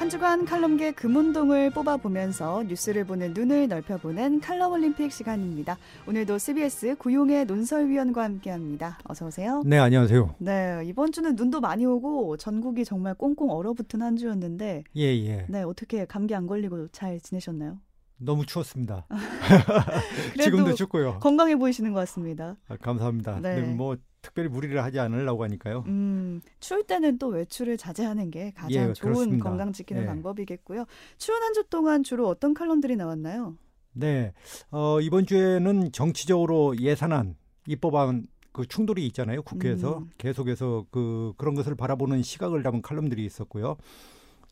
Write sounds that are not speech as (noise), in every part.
한 주간 칼럼계 금운동을 뽑아보면서 뉴스를 보는 눈을 넓혀보는 칼럼 올림픽 시간입니다. 오늘도 CBS 구용의 논설위원과 함께합니다. 어서 오세요. 네, 안녕하세요. 네, 이번 주는 눈도 많이 오고 전국이 정말 꽁꽁 얼어붙은 한 주였는데, 예, 예. 네, 어떻게 감기 안 걸리고 잘 지내셨나요? 너무 추웠습니다. (laughs) (laughs) 지금도 춥고요. 건강해 보이시는 것 같습니다. 아, 감사합니다. 네. 뭐 특별히 무리를 하지 않으려고 하니까요. 음, 추울 때는 또 외출을 자제하는 게 가장 예, 좋은 그렇습니다. 건강 지키는 예. 방법이겠고요. 추운 한 주 동안 주로 어떤 칼럼들이 나왔나요? 네, 어, 이번 주에는 정치적으로 예산안 입법안 그 충돌이 있잖아요. 국회에서 음. 계속해서 그 그런 것을 바라보는 시각을 담은 칼럼들이 있었고요.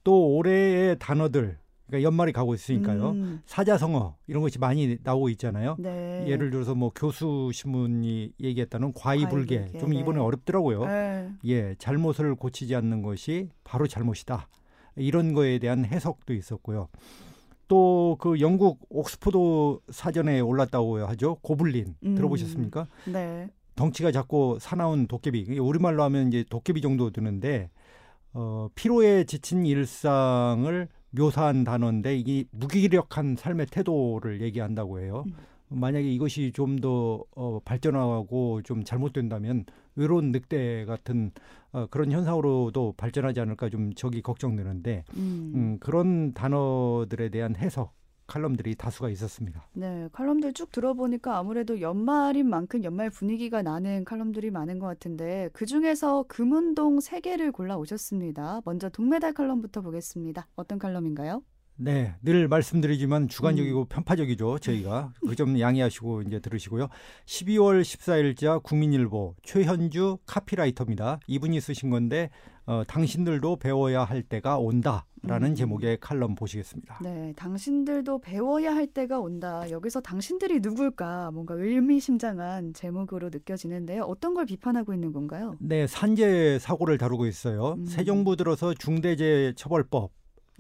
또 올해의 단어들, 그러니까 연말이 가고 있으니까요. 음, 사자성어 이런 것이 많이 나오고 있잖아요. 네. 예를 들어서 뭐 교수 신문이 얘기했다는 과이불개, 과이불개, 좀 이번에 네. 어렵더라고요. 네. 예, 잘못을 고치지 않는 것이 바로 잘못이다. 이런 거에 대한 해석도 있었고요. 또 그 영국 옥스포드 사전에 올랐다고 하죠. 고블린 음. 들어보셨습니까? 네. 덩치가 작고 사나운 도깨비. 우리말로 하면 이제 도깨비 정도 드는데 어, 피로에 지친 일상을 묘사한 단어인데 이게 무기력한 삶의 태도를 얘기한다고 해요. 음. 만약에 이것이 좀 더 어, 발전하고 좀 잘못된다면 외로운 늑대 같은 어, 그런 현상으로도 발전하지 않을까 좀 저기 걱정되는데 음. 음, 그런 단어들에 대한 해석 칼럼들이 다수가 있었습니다. 네, 칼럼들 쭉 들어보니까 아무래도 연말인 만큼 연말 분위기가 나는 칼럼들이 많은 것 같은데 그 중에서 금운동 세 개를 골라 오셨습니다. 먼저 동메달 칼럼부터 보겠습니다. 어떤 칼럼인가요? 네, 늘 말씀드리지만 음. 주관적이고 편파적이죠. 저희가 (laughs) 그 점 양해하시고 이제 들으시고요. 12월 14일자 국민일보 최현주 카피라이터입니다. 이분이 쓰신 건데 어, 당신들도 배워야 할 때가 온다라는 음. 제목의 칼럼 보시겠습니다. 네, 당신들도 배워야 할 때가 온다. 여기서 당신들이 누굴까 뭔가 의미심장한 제목으로 느껴지는데요. 어떤 걸 비판하고 있는 건가요? 네, 산재 사고를 다루고 있어요. 음. 새 정부 들어서 중대재해처벌법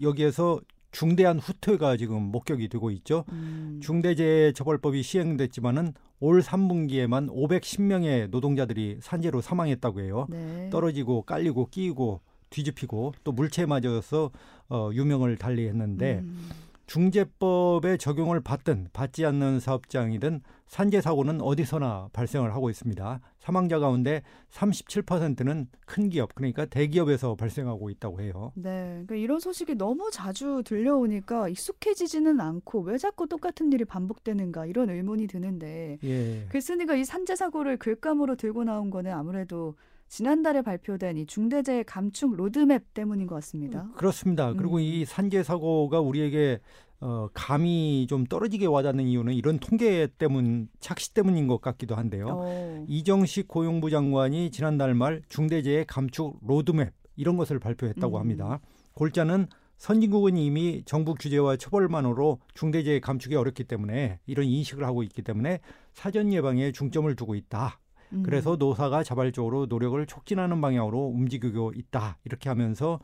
여기에서 중대한 후퇴가 지금 목격이 되고 있죠. 음, 중대재해처벌법이 시행됐지만은 올 3분기에만 510명의 노동자들이 산재로 사망했다고 해요. 네. 떨어지고 깔리고 끼고 뒤집히고 또 물체에 맞아서 어, 유명을 달리했는데 음, 중재법의 적용을 받든 받지 않는 사업장이든 산재 사고는 어디서나 발생을 하고 있습니다. 사망자 가운데 37%는 큰 기업 그러니까 대기업에서 발생하고 있다고 해요. 네, 그러니까 이런 소식이 너무 자주 들려오니까 익숙해지지는 않고 왜 자꾸 똑같은 일이 반복되는가 이런 의문이 드는데 예. 글쓴이가 이 산재 사고를 글감으로 들고 나온 거는 아무래도 지난달에 발표된 이 중대재해 감축 로드맵 때문인 것 같습니다. 그렇습니다. 그리고 음. 이 산재 사고가 우리에게 어, 감이 좀 떨어지게 와닿는 이유는 이런 통계 때문, 착시 때문인 것 같기도 한데요. 어, 이정식 고용부 장관이 지난달 말 중대재해 감축 로드맵 이런 것을 발표했다고 음. 합니다. 골자는 선진국은 이미 정부 규제와 처벌만으로 중대재해 감축이 어렵기 때문에 이런 인식을 하고 있기 때문에 사전 예방에 중점을 두고 있다. 음. 그래서 노사가 자발적으로 노력을 촉진하는 방향으로 움직이고 있다. 이렇게 하면서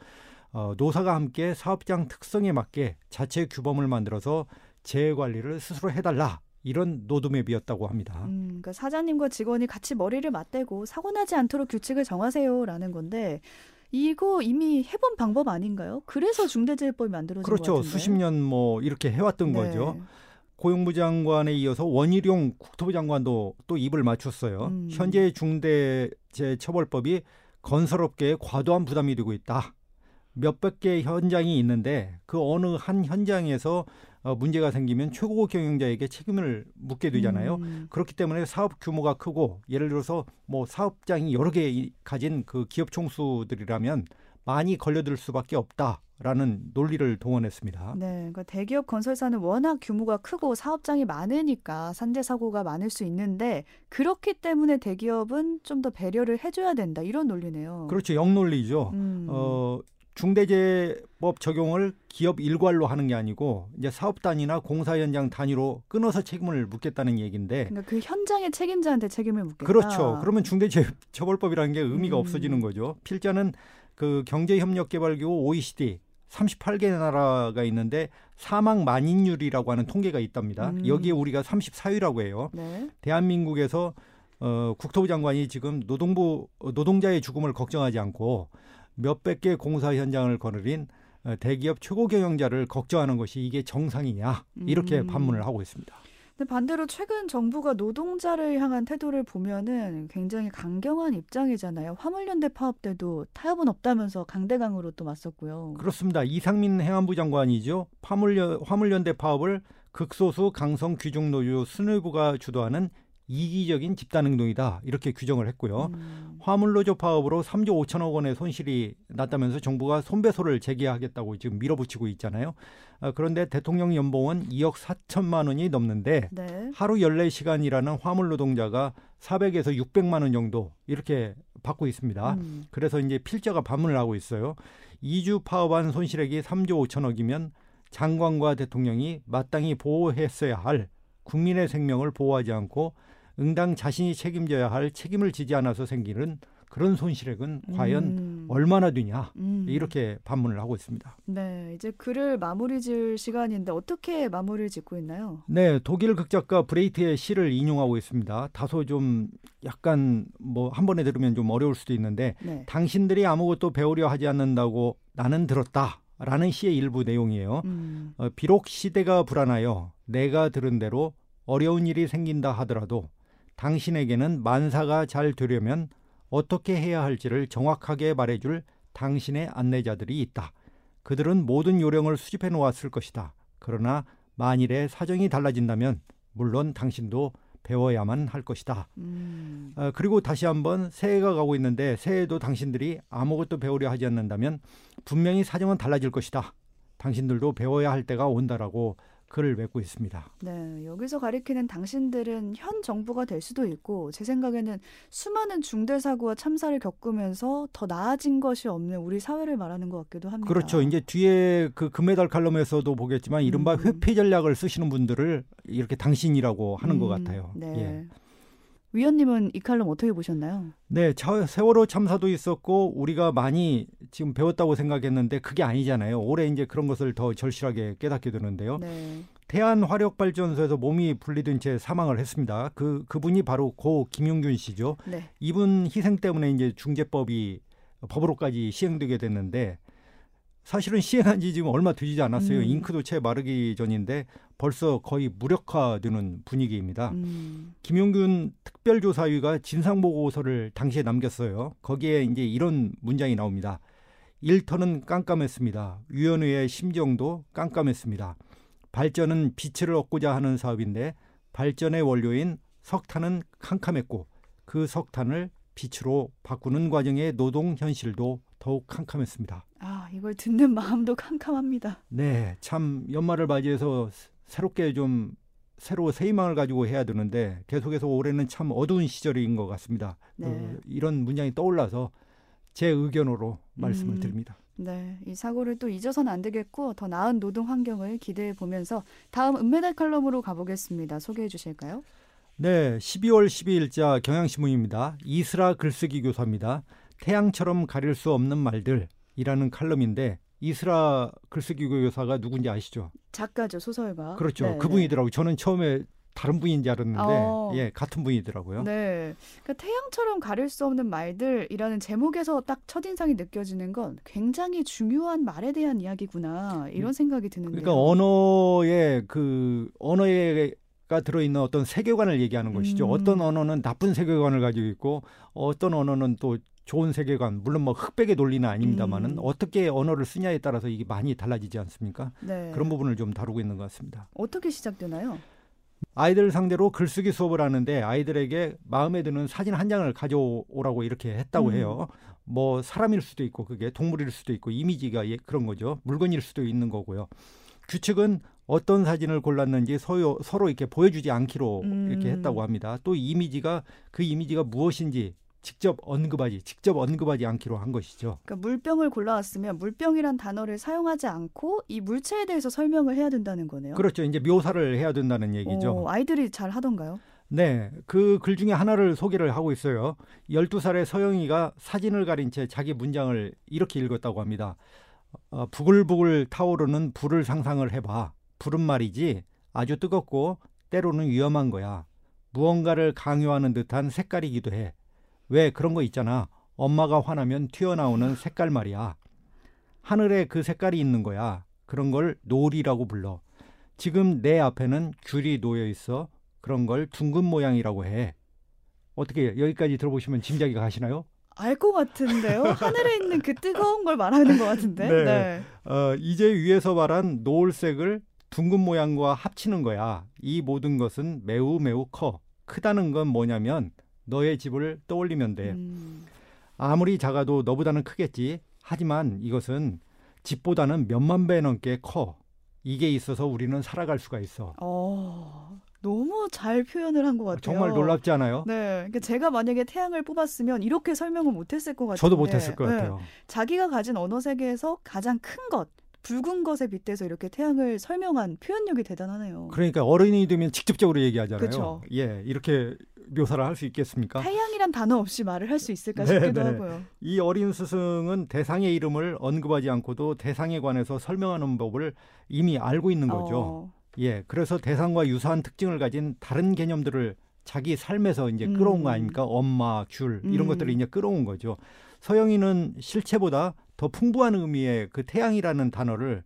어, 노사가 함께 사업장 특성에 맞게 자체 규범을 만들어서 재해 관리를 스스로 해달라. 이런 노드맵이었다고 합니다. 음, 그러니까 사장님과 직원이 같이 머리를 맞대고 사고 나지 않도록 규칙을 정하세요라는 건데 이거 이미 해본 방법 아닌가요? 그래서 중대재해법이 만들어진 것 그렇죠. 수십 년 뭐 이렇게 해왔던 네. 거죠. 고용부 장관에 이어서 원희룡 국토부 장관도 또 입을 맞췄어요. 음. 현재 중대재해처벌법이 건설업계에 과도한 부담이 되고 있다. 몇백 개 현장이 있는데 그 어느 한 현장에서 어, 문제가 생기면 최고 경영자에게 책임을 묻게 되잖아요. 음, 그렇기 때문에 사업 규모가 크고 예를 들어서 뭐 사업장이 여러 개 이- 가진 그 기업 총수들이라면 많이 걸려들 수밖에 없다 라는 논리를 동원했습니다. 네, 그러니까 대기업 건설사는 워낙 규모가 크고 사업장이 많으니까 산재 사고가 많을 수 있는데 그렇기 때문에 대기업은 좀 더 배려를 해줘야 된다 이런 논리네요. 그렇죠. 역논리죠. 음, 어, 중대재해법 적용을 기업 일괄로 하는 게 아니고 이제 사업 단위나 공사 현장 단위로 끊어서 책임을 묻겠다는 얘기인데 그러니까 그 현장의 책임자한테 책임을 묻겠다. 그렇죠. 그러면 중대재해처벌법이라는 게 의미가 음. 없어지는 거죠. 필자는 그 경제협력개발기구 OECD 38개 나라가 있는데 사망 만인율이라고 하는 통계가 있답니다. 음. 여기에 우리가 34위라고 해요. 네. 대한민국에서 어, 국토부 장관이 지금 노동부 어, 노동자의 죽음을 걱정하지 않고 몇백 개 공사 현장을 거느린 어, 대기업 최고 경영자를 걱정하는 것이 이게 정상이냐 이렇게 음. 반문을 하고 있습니다. 근데 반대로 최근 정부가 노동자를 향한 태도를 보면은 굉장히 강경한 입장이잖아요. 화물연대 파업 때도 타협은 없다면서 강대강으로 또 맞섰고요. 그렇습니다. 이상민 행안부 장관이죠. 화물연, 화물연대 파업을 극소수 강성 귀족 노조 수뇌부가 주도하는 이기적인 집단 행동이다 이렇게 규정을 했고요. 음. 화물노조 파업으로 3조 5천억 원의 손실이 났다면서 정부가 손배소를 제기하겠다고 지금 밀어붙이고 있잖아요. 아, 그런데 대통령 연봉은 2억 4천만 원이 넘는데 네. 하루 14시간이라는 화물 노동자가 400에서 600만 원 정도 이렇게 받고 있습니다. 음. 그래서 이제 필자가 반문을 하고 있어요. 2주 파업한 손실액이 3조 5천억이면 장관과 대통령이 마땅히 보호했어야 할 국민의 생명을 보호하지 않고 응당 자신이 책임져야 할 책임을 지지 않아서 생기는 그런 손실액은 과연 음. 얼마나 되냐 음. 이렇게 반문을 하고 있습니다. 네, 이제 글을 마무리 지을 시간인데 어떻게 마무리를 짓고 있나요? 네, 독일 극작가 브레이트의 시를 인용하고 있습니다. 다소 좀 약간 뭐 한 번에 들으면 좀 어려울 수도 있는데 네. 당신들이 아무것도 배우려 하지 않는다고 나는 들었다. 라는 시의 일부 내용이에요. 음. 어, 비록 시대가 불안하여 내가 들은 대로 어려운 일이 생긴다 하더라도 당신에게는 만사가 잘 되려면 어떻게 해야 할지를 정확하게 말해줄 당신의 안내자들이 있다. 그들은 모든 요령을 수집해 놓았을 것이다. 그러나 만일에 사정이 달라진다면 물론 당신도 배워야만 할 것이다. 음. 어, 그리고 다시 한번 새해가 가고 있는데 새해도 당신들이 아무것도 배우려 하지 않는다면 분명히 사정은 달라질 것이다. 당신들도 배워야 할 때가 온다라고 글을 맺고 있습니다. 네, 여기서 가리키는 당신들은 현 정부가 될 수도 있고 제 생각에는 수많은 중대 사고와 참사를 겪으면서 더 나아진 것이 없는 우리 사회를 말하는 것 같기도 합니다. 그렇죠. 이제 뒤에 그 금메달 칼럼에서도 보겠지만 이른바 음. 회피 전략을 쓰시는 분들을 이렇게 당신이라고 하는 것 음, 같아요. 네. 예. 위원님은 이 칼럼 어떻게 보셨나요? 네, 차- 세월호 참사도 있었고 우리가 많이 지금 배웠다고 생각했는데 그게 아니잖아요. 올해 이제 그런 것을 더 절실하게 깨닫게 되는데요. 네. 태안 화력 발전소에서 몸이 분리된 채 사망을 했습니다. 그 그분이 바로 고 김용균 씨죠. 네. 이분 희생 때문에 이제 중재법이 법으로까지 시행되게 됐는데 사실은 시행한 지 지금 얼마 되지 않았어요. 음. 잉크도 채 마르기 전인데 벌써 거의 무력화되는 분위기입니다. 음. 김용균 특별조사위가 진상보고서를 당시에 남겼어요. 거기에 이제 이런 문장이 나옵니다. 일터는 깜깜했습니다. 위원회의 심정도 깜깜했습니다. 발전은 빛을 얻고자 하는 사업인데 발전의 원료인 석탄은 캄캄했고 그 석탄을 빛으로 바꾸는 과정의 노동 현실도 더욱 캄캄했습니다. 아, 이걸 듣는 마음도 캄캄합니다. 네, 참 연말을 맞이해서 새롭게 좀 새로 새 희망을 가지고 해야 되는데 계속해서 올해는 참 어두운 시절인 것 같습니다. 네. 어, 이런 문장이 떠올라서 제 의견으로 말씀을 음. 드립니다. 네, 이 사고를 또 잊어서는 안 되겠고 더 나은 노동 환경을 기대해 보면서 다음 은메달 칼럼으로 가보겠습니다. 소개해 주실까요? 네, 12월 12일자 경향신문입니다. 이스라 글쓰기 교사입니다. 태양처럼 가릴 수 없는 말들이라는 칼럼인데 이스라 글쓰기 교사가 누군지 아시죠? 작가죠, 소설가. 그렇죠. 네, 그분이더라고 요. 저는 처음에 다른 분인지 알았는데 어. 예, 같은 분이더라고요. 네. 그러니까 태양처럼 가릴 수 없는 말들이라는 제목에서 딱 첫인상이 느껴지는 건 굉장히 중요한 말에 대한 이야기구나. 이런 생각이 드는데요. 그러니까 언어의 그 언어에가 들어있는 어떤 세계관을 얘기하는 것이죠. 음. 어떤 언어는 나쁜 세계관을 가지고 있고 어떤 언어는 또 좋은 세계관, 물론 뭐 흑백의 논리는 아닙니다만은 음. 어떻게 언어를 쓰냐에 따라서 이게 많이 달라지지 않습니까? 네. 그런 부분을 좀 다루고 있는 것 같습니다. 어떻게 시작되나요? 아이들 상대로 글쓰기 수업을 하는데 아이들에게 마음에 드는 사진 한 장을 가져오라고 이렇게 했다고 음. 해요. 뭐 사람일 수도 있고 그게 동물일 수도 있고 이미지가 예- 그런 거죠. 물건일 수도 있는 거고요. 규칙은 어떤 사진을 골랐는지 서로, 서로 이렇게 보여주지 않기로 음. 이렇게 했다고 합니다. 또 이미지가 그 이미지가 무엇인지 직접 언급하지 직접 언급하지 않기로 한 것이죠. 그러니까 물병을 골라왔으면 물병이란 단어를 사용하지 않고 이 물체에 대해서 설명을 해야 된다는 거네요. 그렇죠. 이제 묘사를 해야 된다는 얘기죠. 어, 아이들이 잘 하던가요? 네, 그 글 중에 하나를 소개를 하고 있어요. 12살의 서영이가 사진을 가린 채 자기 문장을 이렇게 읽었다고 합니다. 어, 부글부글 타오르는 불을 상상을 해봐. 불은 말이지 아주 뜨겁고 때로는 위험한 거야. 무언가를 강요하는 듯한 색깔이기도 해. 왜 그런 거 있잖아. 엄마가 화나면 튀어나오는 색깔 말이야. 하늘에 그 색깔이 있는 거야. 그런 걸 노리라고 불러. 지금 내 앞에는 귤이 놓여 있어. 그런 걸 둥근 모양이라고 해. 어떻게 여기까지 들어보시면 짐작이 가시나요? 알 것 같은데요. 하늘에 있는 그 뜨거운 걸 말하는 것 같은데. 네. 네. 어, 이제 위에서 말한 노을색을 둥근 모양과 합치는 거야. 이 모든 것은 매우 매우 커. 크다는 건 뭐냐면 너의 집을 떠올리면 돼. 음, 아무리 작아도 너보다는 크겠지. 하지만 이것은 집보다는 몇만 배 넘게 커. 이게 있어서 우리는 살아갈 수가 있어. 어, 너무 잘 표현을 한 것 같아요. 정말 놀랍지 않아요? 네, 그러니까 제가 만약에 태양을 뽑았으면 이렇게 설명을 못했을 것 같아요. 저도 못했을 것 같아요. 자기가 가진 언어 세계에서 가장 큰 것, 붉은 것에 빗대서 이렇게 태양을 설명한 표현력이 대단하네요. 그러니까 어른이 되면 직접적으로 얘기하잖아요. 그쵸. 예, 이렇게 묘사를 할 수 있겠습니까? 태양이란 단어 없이 말을 할 수 있을까 네, 싶기도 네. 하고요. 이 어린 스승은 대상의 이름을 언급하지 않고도 대상에 관해서 설명하는 법을 이미 알고 있는 거죠. 어, 예, 그래서 대상과 유사한 특징을 가진 다른 개념들을 자기 삶에서 이제 끌어온 거 음. 아닙니까? 엄마, 귤 이런 음. 것들을 이제 끌어온 거죠. 서영이는 실체보다 더 풍부한 의미의 그 태양이라는 단어를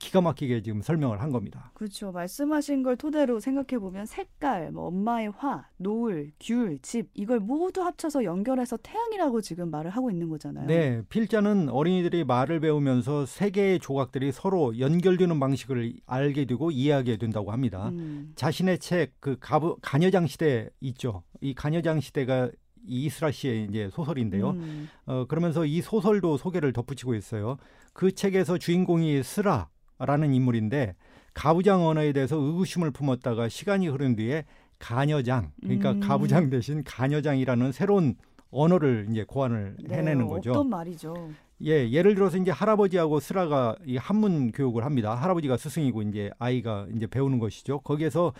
기가 막히게 지금 설명을 한 겁니다. 그렇죠. 말씀하신 걸 토대로 생각해 보면 색깔, 뭐 엄마의 화, 노을, 귤, 집 이걸 모두 합쳐서 연결해서 태양이라고 지금 말을 하고 있는 거잖아요. 네, 필자는 어린이들이 말을 배우면서 세 개의 조각들이 서로 연결되는 방식을 알게 되고 이해하게 된다고 합니다. 음, 자신의 책 그 가녀장 시대 있죠. 이 가녀장 시대가 이 이스라 씨의 이제 소설인데요. 음, 어, 그러면서 이 소설도 소개를 덧붙이고 있어요. 그 책에서 주인공이 스라라는 인물인데 가부장 언어에 대해서 의구심을 품었다가 시간이 흐른 뒤에 가녀장 그러니까 음. 가부장 대신 가녀장이라는 새로운 언어를 이제 고안을 네, 해내는 거죠. 어떤 말이죠? 예, 예를 들어서 이제 할아버지하고 스라가 이 한문 교육을 합니다. 할아버지가 스승이고 이제 아이가 이제 배우는 것이죠. 거기에서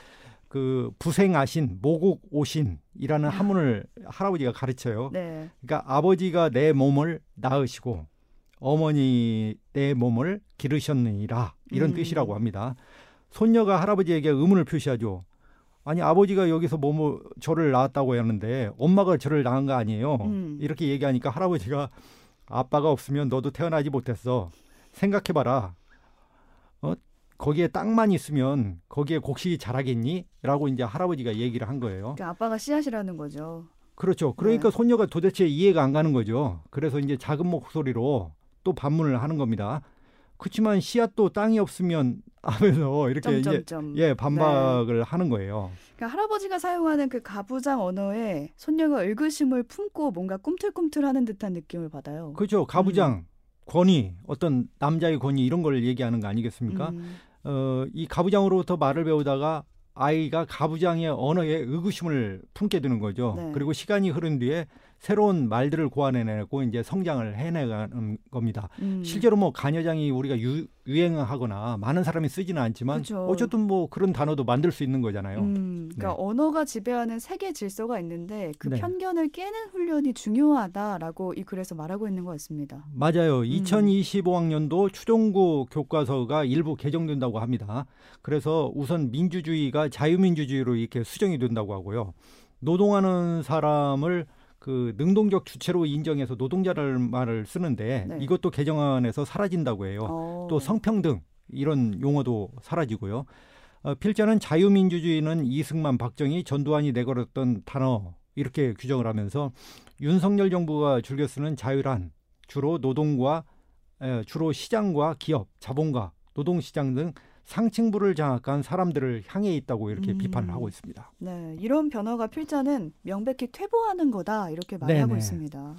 그 부생아신, 모국 오신이라는 한문을 할아버지가 가르쳐요. 네. 그러니까 아버지가 내 몸을 낳으시고 어머니 내 몸을 기르셨느니라 이런 음. 뜻이라고 합니다. 손녀가 할아버지에게 의문을 표시하죠. 아니 아버지가 여기서 몸을 저를 낳았다고 하는데 엄마가 저를 낳은 거 아니에요. 음. 이렇게 얘기하니까 할아버지가 아빠가 없으면 너도 태어나지 못했어. 생각해봐라. 어? 거기에 땅만 있으면 거기에 곡식이 자라겠니? 라고 이제 할아버지가 얘기를 한 거예요. 그러니까 아빠가 씨앗이라는 거죠. 그렇죠. 그러니까 네. 손녀가 도대체 이해가 안 가는 거죠. 그래서 이제 작은 목소리로 또 반문을 하는 겁니다. 그렇지만 씨앗도 땅이 없으면 (laughs) 하면서 이렇게 이제 점점점. 예 반박을 하는 거예요. 그러니까 할아버지가 사용하는 그 가부장 언어에 손녀가 의구심을 품고 뭔가 꿈틀꿈틀하는 듯한 느낌을 받아요. 그렇죠. 가부장 권위, 어떤 남자의 권위 이런 걸 얘기하는 거 아니겠습니까? 음, 어, 이 가부장으로부터 말을 배우다가 아이가 가부장의 언어에 의구심을 품게 되는 거죠. 네. 그리고 시간이 흐른 뒤에 새로운 말들을 고안해내고 이제 성장을 해내가는 겁니다. 음. 실제로 뭐 가녀장이 우리가 유, 유행하거나 많은 사람이 쓰지는 않지만 그죠. 어쨌든 뭐 그런 단어도 만들 수 있는 거잖아요. 음, 그러니까 네. 언어가 지배하는 세계 질서가 있는데 그 네. 편견을 깨는 훈련이 중요하다라고 이 글에서 말하고 있는 것 같습니다. 맞아요. 음. 2025학년도 추종구 교과서가 일부 개정된다고 합니다. 그래서 우선 민주주의가 자유민주주의로 이렇게 수정이 된다고 하고요. 노동하는 사람을 그 능동적 주체로 인정해서 노동자라는 말을 쓰는데 네. 이것도 개정안에서 사라진다고 해요. 어. 또 성평등 이런 용어도 사라지고요. 어, 필자는 자유민주주의는 이승만, 박정희, 전두환이 내걸었던 단어 이렇게 규정을 하면서 윤석열 정부가 즐겨 쓰는 자유란 주로 노동과 에, 주로 시장과 기업, 자본가, 노동시장 등 상층부를 장악한 사람들을 향해 있다고 이렇게 음. 비판을 하고 있습니다. 네, 이런 변화가 필자는 명백히 퇴보하는 거다 이렇게 말하고 네네. 있습니다.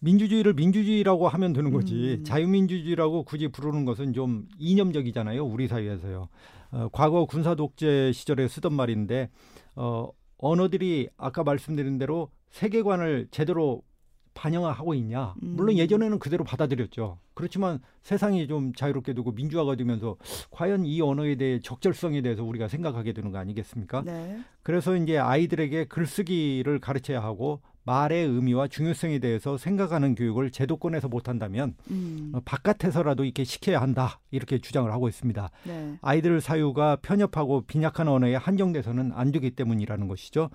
민주주의를 민주주의라고 하면 되는 거지 음. 자유민주주의라고 굳이 부르는 것은 좀 이념적이잖아요 우리 사회에서요 어, 과거 군사 독재 시절에 쓰던 말인데 어, 언어들이 아까 말씀드린 대로 세계관을 제대로 반영하고 있냐 음. 물론 예전에는 그대로 받아들였죠 그렇지만 세상이 좀 자유롭게 되고 민주화가 되면서 과연 이 언어에 대해 적절성에 대해서 우리가 생각하게 되는 거 아니겠습니까 네. 그래서 이제 아이들에게 글쓰기를 가르쳐야 하고 말의 의미와 중요성에 대해서 생각하는 교육을 제도권에서 못한다면 음, 어, 바깥에서라도 이렇게 시켜야 한다 이렇게 주장을 하고 있습니다. 네. 아이들 사유가 편협하고 빈약한 언어에 한정돼서는 안 되기 때문이라는 것이죠.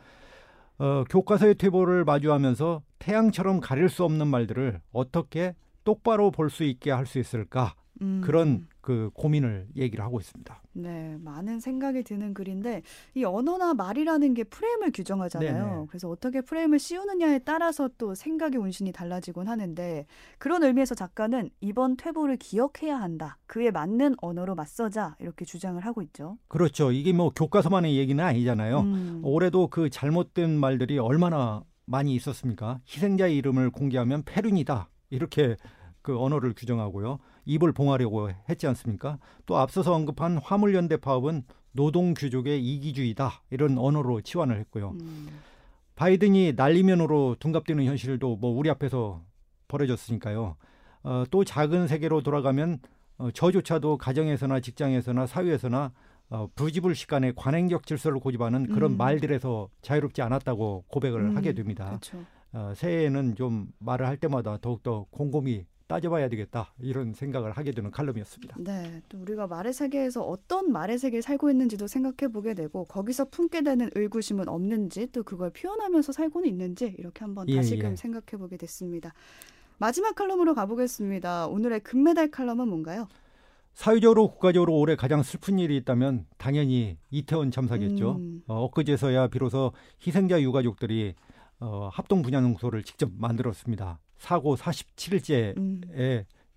어, 교과서의 퇴보를 마주하면서 태양처럼 가릴 수 없는 말들을 어떻게 똑바로 볼 수 있게 할 수 있을까 음. 그런 그 고민을 얘기를 하고 있습니다. 네, 많은 생각이 드는 글인데 이 언어나 말이라는 게 프레임을 규정하잖아요. 네네. 그래서 어떻게 프레임을 씌우느냐에 따라서 또 생각의 운신이 달라지곤 하는데 그런 의미에서 작가는 이번 퇴보를 기억해야 한다. 그에 맞는 언어로 맞서자 이렇게 주장을 하고 있죠. 그렇죠. 이게 뭐 교과서만의 얘기는 아니잖아요. 음. 올해도 그 잘못된 말들이 얼마나 많이 있었습니까? 희생자의 이름을 공개하면 패륜이다. 이렇게 그 언어를 규정하고요. 입을 봉하려고 했지 않습니까? 또 앞서서 언급한 화물연대 파업은 노동규족의 이기주의다. 이런 언어로 치환을 했고요. 음. 바이든이 난리면으로 둔갑되는 현실도 뭐 우리 앞에서 벌어졌으니까요. 어, 또 작은 세계로 돌아가면 어, 저조차도 가정에서나 직장에서나 사회에서나 어, 부지불식 간의 관행적 질서를 고집하는 그런 음. 말들에서 자유롭지 않았다고 고백을 음, 하게 됩니다. 그렇죠. 어, 새해에는 좀 말을 할 때마다 더욱더 곰곰이 따져봐야 되겠다 이런 생각을 하게 되는 칼럼이었습니다. 네, 또 우리가 말의 세계에서 어떤 말의 세계에 살고 있는지도 생각해 보게 되고 거기서 품게 되는 의구심은 없는지 또 그걸 표현하면서 살고는 있는지 이렇게 한번 예, 다시금 예. 생각해 보게 됐습니다. 마지막 칼럼으로 가보겠습니다. 오늘의 금메달 칼럼은 뭔가요? 사회적으로 국가적으로 올해 가장 슬픈 일이 있다면 당연히 이태원 참사겠죠. 음, 어, 엊그제서야 비로소 희생자 유가족들이 어, 합동 분향소를 직접 만들었습니다. 사고 47일째에 음,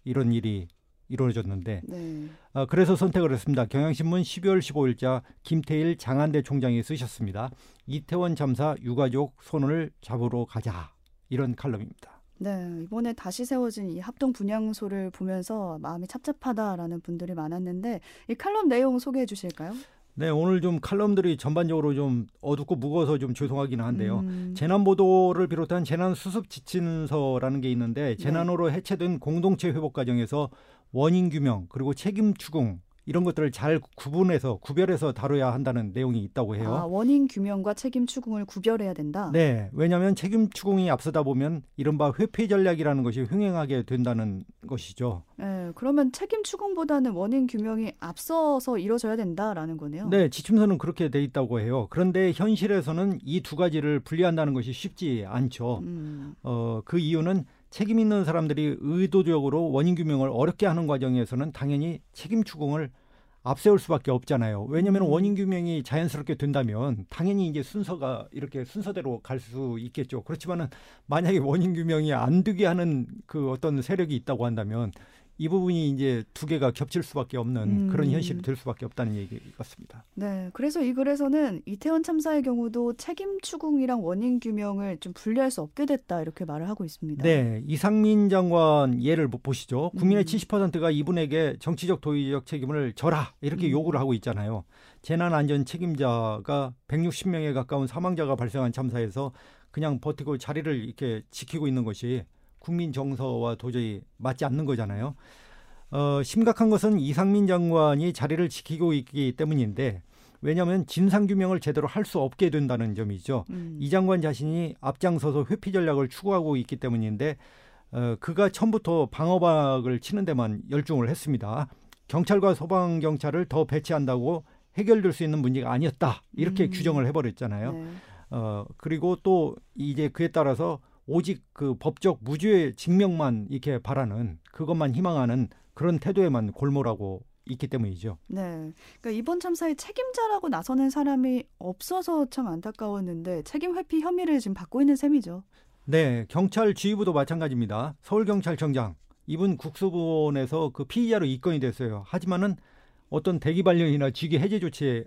이런 일이 이루어졌는데 네, 어, 그래서 선택을 했습니다. 경향신문 12월 15일자 김태일 장한대 총장이 쓰셨습니다. 이태원 참사 유가족 손을 잡으러 가자 이런 칼럼입니다. 네, 이번에 다시 세워진 이 합동 분향소를 보면서 마음이 찹찹하다라는 분들이 많았는데 이 칼럼 내용 소개해 주실까요? 네, 오늘 좀 칼럼들이 전반적으로 좀 어둡고 무거워서 좀 죄송하기는 한데요. 음, 재난 보도를 비롯한 재난 수습 지침서라는 게 있는데 재난으로 해체된 공동체 회복 과정에서 원인 규명 그리고 책임 추궁 이런 것들을 잘 구분해서 구별해서 다뤄야 한다는 내용이 있다고 해요. 아, 원인 규명과 책임 추궁을 구별해야 된다. 네, 왜냐하면 책임 추궁이 앞서다 보면 이른바 회피 전략이라는 것이 횡행하게 된다는 것이죠. 네, 그러면 책임 추궁보다는 원인 규명이 앞서서 이루어져야 된다라는 거네요. 네, 지침서는 그렇게 돼 있다고 해요. 그런데 현실에서는 이 두 가지를 분리한다는 것이 쉽지 않죠. 음, 어, 그 이유는 책임 있는 사람들이 의도적으로 원인 규명을 어렵게 하는 과정에서는 당연히 책임 추궁을 앞세울 수밖에 없잖아요. 왜냐하면 음. 원인 규명이 자연스럽게 된다면 당연히 이제 순서가 이렇게 순서대로 갈 수 있겠죠. 그렇지만은 만약에 원인 규명이 안 되게 하는 그 어떤 세력이 있다고 한다면 이 부분이 이제 두 개가 겹칠 수밖에 없는 음. 그런 현실이 될 수밖에 없다는 얘기 같습니다. 네, 그래서 이 글에서는 이태원 참사의 경우도 책임 추궁이랑 원인 규명을 좀 분리할 수 없게 됐다 이렇게 말을 하고 있습니다. 네, 이상민 장관 예를 보- 보시죠. 국민의 음. 70%가 이분에게 정치적 도의적 책임을 져라 이렇게 음. 요구를 하고 있잖아요. 재난 안전 책임자가 160명에 가까운 사망자가 발생한 참사에서 그냥 버티고 자리를 이렇게 지키고 있는 것이 국민 정서와 도저히 맞지 않는 거잖아요. 어, 심각한 것은 이상민 장관이 자리를 지키고 있기 때문인데 왜냐하면 진상 규명을 제대로 할 수 없게 된다는 점이죠. 음, 이 장관 자신이 앞장서서 회피 전략을 추구하고 있기 때문인데 어, 그가 처음부터 방어박을 치는 데만 열중을 했습니다. 경찰과 소방 경찰을 더 배치한다고 해결될 수 있는 문제가 아니었다 이렇게 음. 규정을 해버렸잖아요. 네. 어, 그리고 또 이제 그에 따라서 오직 그 법적 무죄 증명만 이렇게 바라는 그것만 희망하는 그런 태도에만 골몰하고 있기 때문이죠. 네. 그러니까 이번 참사의 책임자라고 나서는 사람이 없어서 참 안타까웠는데 책임 회피 혐의를 지금 받고 있는 셈이죠. 네, 경찰 지휘부도 마찬가지입니다. 서울경찰청장 이분 국수본에서 그 피의자로 입건이 됐어요. 하지만은 어떤 대기 발령이나 직위 해제 조치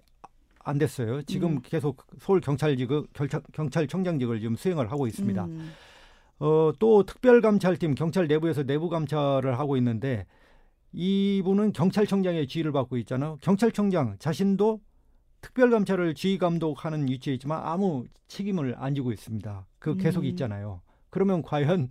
안 됐어요. 지금 음. 계속 서울 경찰직 경찰, 경찰청장직을 지금 수행을 하고 있습니다. 음, 어, 또 특별감찰팀 경찰 내부에서 내부 감찰을 하고 있는데 이분은 경찰청장의 지휘를 받고 있잖아요. 경찰청장 자신도 특별감찰을 지휘 감독하는 위치에 있지만 아무 책임을 안 지고 있습니다. 그 계속 음. 있잖아요. 그러면 과연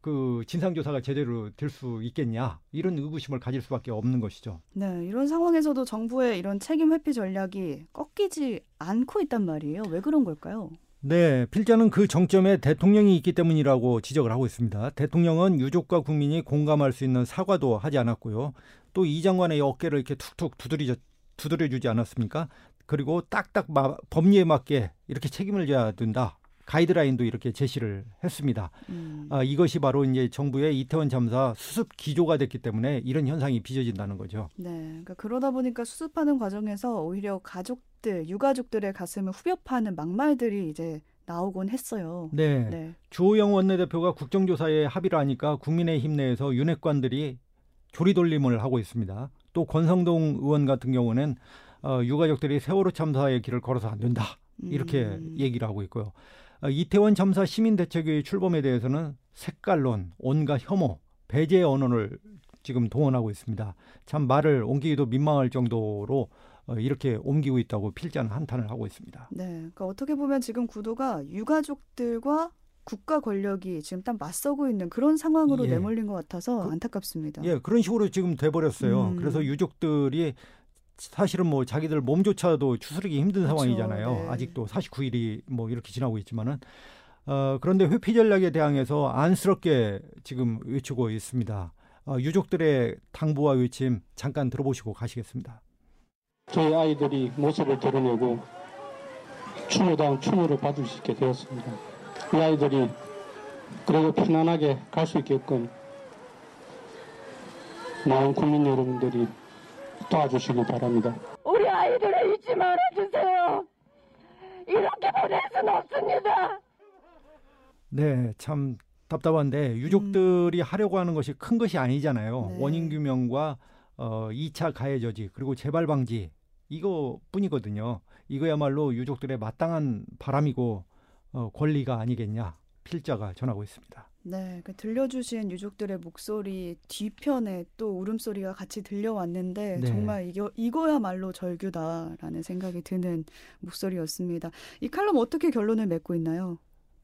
그 진상조사가 제대로 될 수 있겠냐 이런 의구심을 가질 수밖에 없는 것이죠. 네. 이런 상황에서도 정부의 이런 책임 회피 전략이 꺾이지 않고 있단 말이에요. 왜 그런 걸까요? 네, 필자는 그 정점에 대통령이 있기 때문이라고 지적을 하고 있습니다. 대통령은 유족과 국민이 공감할 수 있는 사과도 하지 않았고요. 또 이 장관의 어깨를 이렇게 툭툭 두드려 두드려 주지 않았습니까? 그리고 딱딱 마- 법리에 맞게 이렇게 책임을 져야 된다. 가이드라인도 이렇게 제시를 했습니다. 음. 아, 이것이 바로 이제 정부의 이태원 참사 수습 기조가 됐기 때문에 이런 현상이 빚어진다는 거죠. 네, 그러니까 그러다 보니까 수습하는 과정에서 오히려 가족들, 유가족들의 가슴을 후벼 파는 막말들이 이제 나오곤 했어요. 네. 네, 주호영 원내대표가 국정조사에 합의를 하니까 국민의힘 내에서 윤핵관들이 조리돌림을 하고 있습니다. 또 권성동 의원 같은 경우는 어, 유가족들이 세월호 참사의 길을 걸어서 안 된다. 이렇게 음. 얘기를 하고 있고요. 어, 이태원 참사 시민대책의 출범에 대해서는 색깔론, 온갖 혐오, 배제 언어를 지금 동원하고 있습니다. 참 말을 옮기기도 민망할 정도로 어, 이렇게 옮기고 있다고 필자는 한탄을 하고 있습니다. 네, 그러니까 어떻게 보면 지금 구도가 유가족들과 국가 권력이 지금 딱 맞서고 있는 그런 상황으로 예. 내몰린 것 같아서 그- 안타깝습니다. 예, 그런 식으로 지금 돼버렸어요. 음. 그래서 유족들이 사실은 뭐 자기들 몸조차도 추스르기 힘든 그렇죠. 상황이잖아요. 네. 아직도 49일이 뭐 이렇게 지나고 있지만은 어, 그런데 회피 전략에 대항해서 안쓰럽게 지금 외치고 있습니다. 어, 유족들의 당부와 외침 잠깐 들어보시고 가시겠습니다. 저희 아이들이 모습을 드러내고 추모당 추모를 받을 수 있게 되었습니다. 이 아이들이 그리고 편안하게 갈 수 있게끔 많은 국민 여러분들이 도와주시기 바랍니다. 우리 아이들을 잊지 말아주세요. 이렇게 보낼 순 없습니다. 네, 참 답답한데 유족들이 하려고 하는 것이 큰 것이 아니잖아요. 음. 네. 원인 규명과 어, 2차 가해 저지 그리고 재발 방지 이거뿐이거든요. 이거야말로 유족들의 마땅한 바람이고 어, 권리가 아니겠냐 필자가 전하고 있습니다. 네, 그 들려주신 유족들의 목소리 뒤편에 또 울음소리가 같이 들려왔는데 네. 정말 이거, 이거야말로 절규다라는 생각이 드는 목소리였습니다. 이 칼럼 어떻게 결론을 맺고 있나요?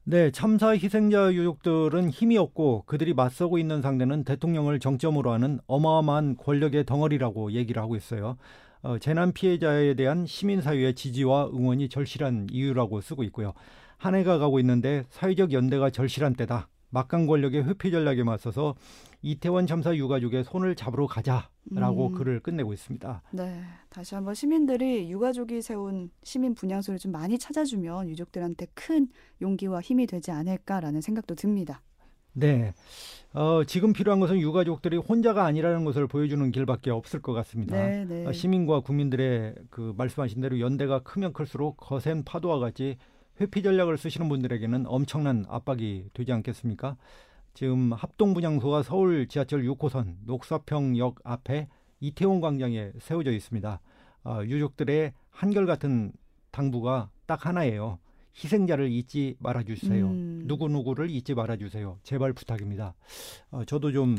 네, 참사 희생자 유족들은 힘이 없고 그들이 맞서고 있는 상대는 대통령을 정점으로 하는 어마어마한 권력의 덩어리라고 얘기를 하고 있어요. 어, 재난 피해자에 대한 시민사회의 지지와 응원이 절실한 이유라고 쓰고 있고요. 한 해가 가고 있는데 사회적 연대가 절실한 때다. 막강 권력의 회피 전략에 맞서서 이태원 참사 유가족의 손을 잡으러 가자라고 음. 글을 끝내고 있습니다. 네, 다시 한번 시민들이 유가족이 세운 시민 분향소를 좀 많이 찾아주면 유족들한테 큰 용기와 힘이 되지 않을까라는 생각도 듭니다. 네. 어, 지금 필요한 것은 유가족들이 혼자가 아니라는 것을 보여주는 길밖에 없을 것 같습니다. 네, 네. 어, 시민과 국민들의 그 말씀하신 대로 연대가 크면 클수록 거센 파도와 같이 회피 전략을 쓰시는 분들에게는 엄청난 압박이 되지 않겠습니까? 지금 합동분향소가 서울 지하철 6호선 녹사평역 앞에 이태원 광장에 세워져 있습니다. 어, 유족들의 한결같은 당부가 딱 하나예요. 희생자를 잊지 말아주세요. 음. 누구누구를 잊지 말아주세요. 제발 부탁입니다. 어, 저도 좀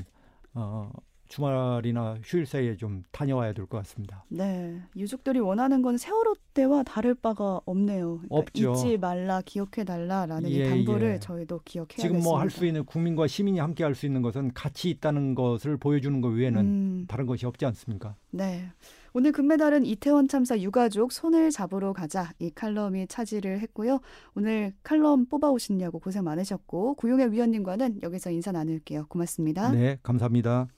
어, 주말이나 휴일 사이에 좀 다녀와야 될 것 같습니다. 네, 유족들이 원하는 건 세월호 때와 다를 바가 없네요. 그러니까 없죠. 잊지 말라, 기억해 달라라는 이 예, 당부를 예. 저희도 기억해야겠습니다. 지금 뭐 할 수 있는 국민과 시민이 함께 할 수 있는 것은 가치 있다는 것을 보여주는 것 외에는 음, 다른 것이 없지 않습니까? 네. 오늘 금메달은 이태원 참사 유가족 손을 잡으러 가자 이 칼럼이 차지를 했고요. 오늘 칼럼 뽑아오시냐고 고생 많으셨고 고용의 위원님과는 여기서 인사 나눌게요. 고맙습니다. 네, 감사합니다.